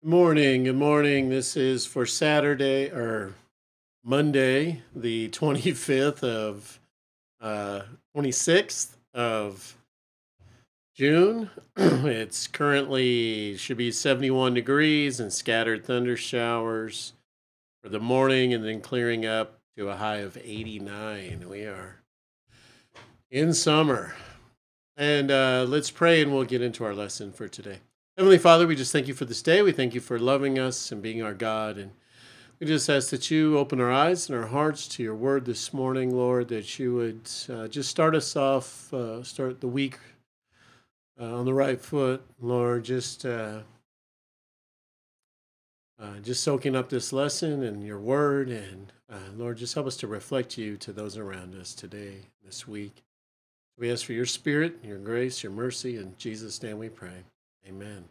Good morning. Good morning. This is for Saturday or Monday, the 25th of uh 26th of June. it's currently should be 71 degrees and scattered thunder showers for the morning and then clearing up to a high of 89. We are in summer. And uh, let's pray and we'll get into our lesson for today. Heavenly Father, we just thank you for this day. We thank you for loving us and being our God. And we just ask that you open our eyes and our hearts to your word this morning, Lord, that you would uh, just start us off, uh, start the week uh, on the right foot, Lord, just. Uh, uh, just soaking up this lesson and your word, and uh, Lord, just help us to reflect you to those around us today, this week. We ask for your spirit, your grace, your mercy. In Jesus' name we pray. Amen.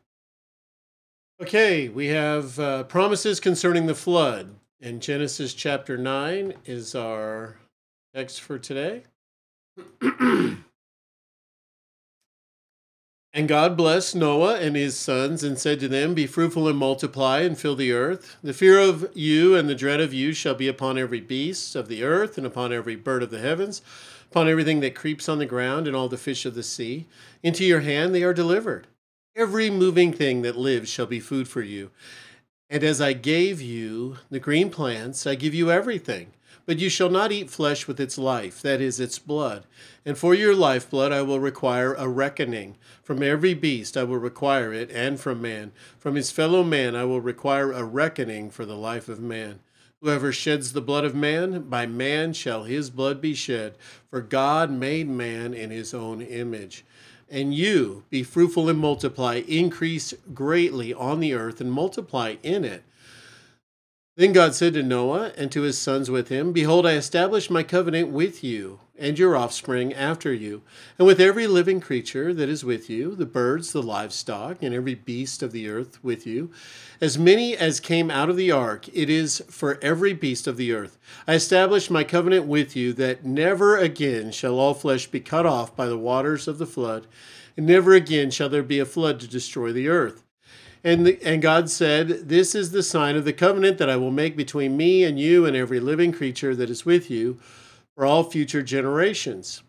Okay, we have uh, promises concerning the flood. And Genesis chapter 9 is our text for today. and God blessed Noah and his sons and said to them, Be fruitful and multiply and fill the earth. The fear of you and the dread of you shall be upon every beast of the earth and upon every bird of the heavens, upon everything that creeps on the ground and all the fish of the sea. Into your hand they are delivered. Every moving thing that lives shall be food for you. And as I gave you the green plants, I give you everything. But you shall not eat flesh with its life, that is, its blood. And for your lifeblood I will require a reckoning. From every beast I will require it, and from man. From his fellow man I will require a reckoning for the life of man. Whoever sheds the blood of man, by man shall his blood be shed. For God made man in his own image. And you be fruitful and multiply, increase greatly on the earth, and multiply in it. Then God said to Noah and to his sons with him, Behold, I establish my covenant with you and your offspring after you, and with every living creature that is with you, the birds, the livestock, and every beast of the earth with you, as many as came out of the ark, it is for every beast of the earth. I establish my covenant with you that never again shall all flesh be cut off by the waters of the flood, and never again shall there be a flood to destroy the earth. And, the, and God said, This is the sign of the covenant that I will make between me and you and every living creature that is with you for all future generations.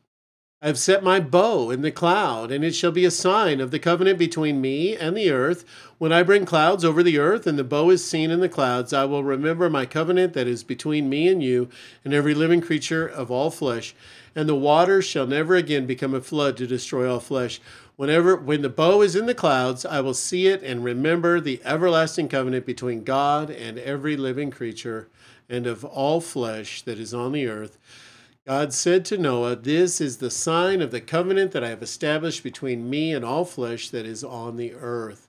I have set my bow in the cloud, and it shall be a sign of the covenant between me and the earth. When I bring clouds over the earth, and the bow is seen in the clouds, I will remember my covenant that is between me and you and every living creature of all flesh. And the waters shall never again become a flood to destroy all flesh. Whenever when the bow is in the clouds, I will see it and remember the everlasting covenant between God and every living creature and of all flesh that is on the earth. God said to Noah, This is the sign of the covenant that I have established between me and all flesh that is on the earth.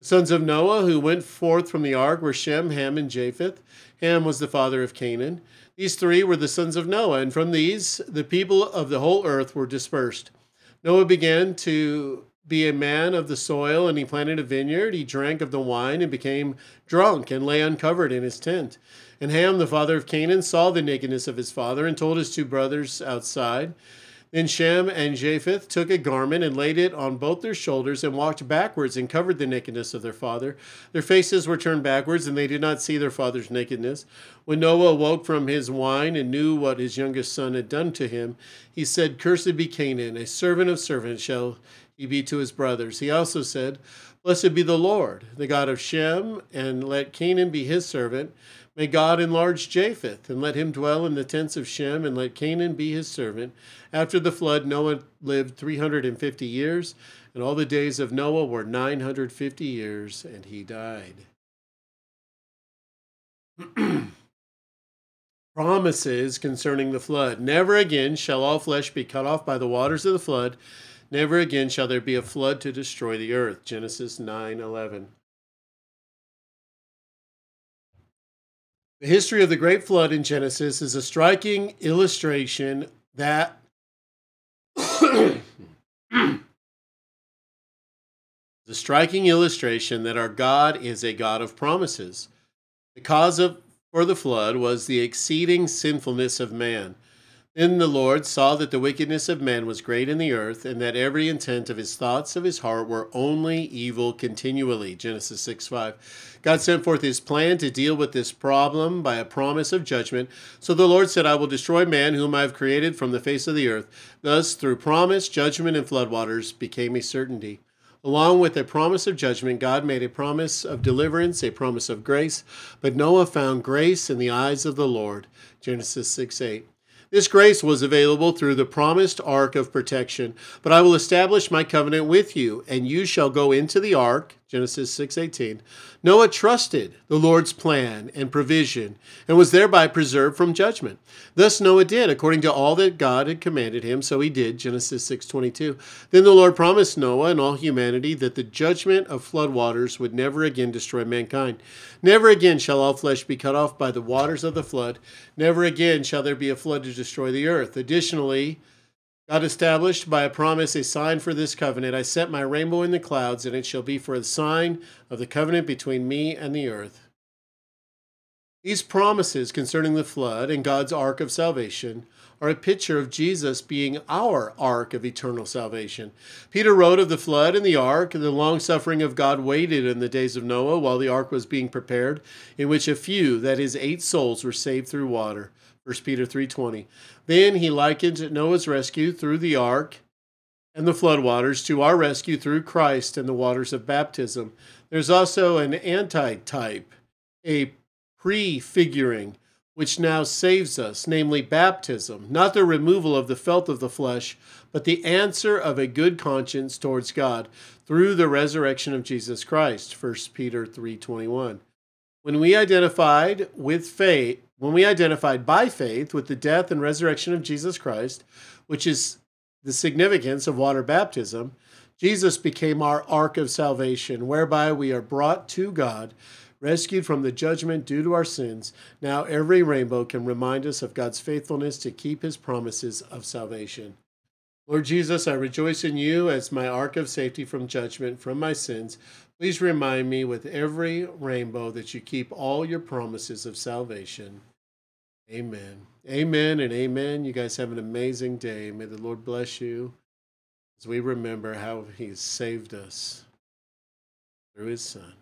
The sons of Noah who went forth from the ark were Shem, Ham, and Japheth. Ham was the father of Canaan. These three were the sons of Noah, and from these the people of the whole earth were dispersed. Noah began to be a man of the soil, and he planted a vineyard. He drank of the wine and became drunk and lay uncovered in his tent. And Ham, the father of Canaan, saw the nakedness of his father and told his two brothers outside. Then Shem and Japheth took a garment and laid it on both their shoulders and walked backwards and covered the nakedness of their father. Their faces were turned backwards, and they did not see their father's nakedness. When Noah awoke from his wine and knew what his youngest son had done to him, he said, Cursed be Canaan, a servant of servants shall be to his brothers. He also said, Blessed be the Lord, the God of Shem, and let Canaan be his servant. May God enlarge Japheth, and let him dwell in the tents of Shem, and let Canaan be his servant. After the flood, Noah lived 350 years, and all the days of Noah were 950 years, and he died. Promises concerning the flood. Never again shall all flesh be cut off by the waters of the flood. Never again shall there be a flood to destroy the earth. Genesis 9 11. The history of the Great Flood in Genesis is a striking illustration that the striking illustration that our God is a God of promises. The cause of, for the flood was the exceeding sinfulness of man. Then the Lord saw that the wickedness of men was great in the earth, and that every intent of his thoughts of his heart were only evil continually. Genesis 6 5. God sent forth his plan to deal with this problem by a promise of judgment. So the Lord said, I will destroy man whom I have created from the face of the earth. Thus, through promise, judgment, and floodwaters became a certainty. Along with a promise of judgment, God made a promise of deliverance, a promise of grace. But Noah found grace in the eyes of the Lord. Genesis 6 8. This grace was available through the promised ark of protection. But I will establish my covenant with you, and you shall go into the ark. Genesis 6:18. Noah trusted the Lord's plan and provision and was thereby preserved from judgment. Thus Noah did according to all that God had commanded him, so he did. Genesis 6:22. Then the Lord promised Noah and all humanity that the judgment of flood waters would never again destroy mankind. Never again shall all flesh be cut off by the waters of the flood. Never again shall there be a flood to destroy the earth. Additionally, God established by a promise a sign for this covenant. I set my rainbow in the clouds, and it shall be for a sign of the covenant between me and the earth. These promises concerning the flood and God's ark of salvation are a picture of Jesus being our ark of eternal salvation. Peter wrote of the flood and the ark, and the long suffering of God waited in the days of Noah while the ark was being prepared, in which a few, that is, eight souls, were saved through water. 1 Peter 3:20. Then he likened Noah's rescue through the ark and the floodwaters to our rescue through Christ and the waters of baptism. There's also an antitype, a prefiguring which now saves us, namely baptism, not the removal of the filth of the flesh, but the answer of a good conscience towards God through the resurrection of Jesus Christ. 1 Peter 3:21. When we identified with faith, when we identified by faith with the death and resurrection of Jesus Christ, which is the significance of water baptism, Jesus became our ark of salvation, whereby we are brought to God, rescued from the judgment due to our sins. Now every rainbow can remind us of God's faithfulness to keep his promises of salvation. Lord Jesus, I rejoice in you as my ark of safety from judgment, from my sins. Please remind me with every rainbow that you keep all your promises of salvation. Amen. Amen and amen. You guys have an amazing day. May the Lord bless you as we remember how He saved us through His Son.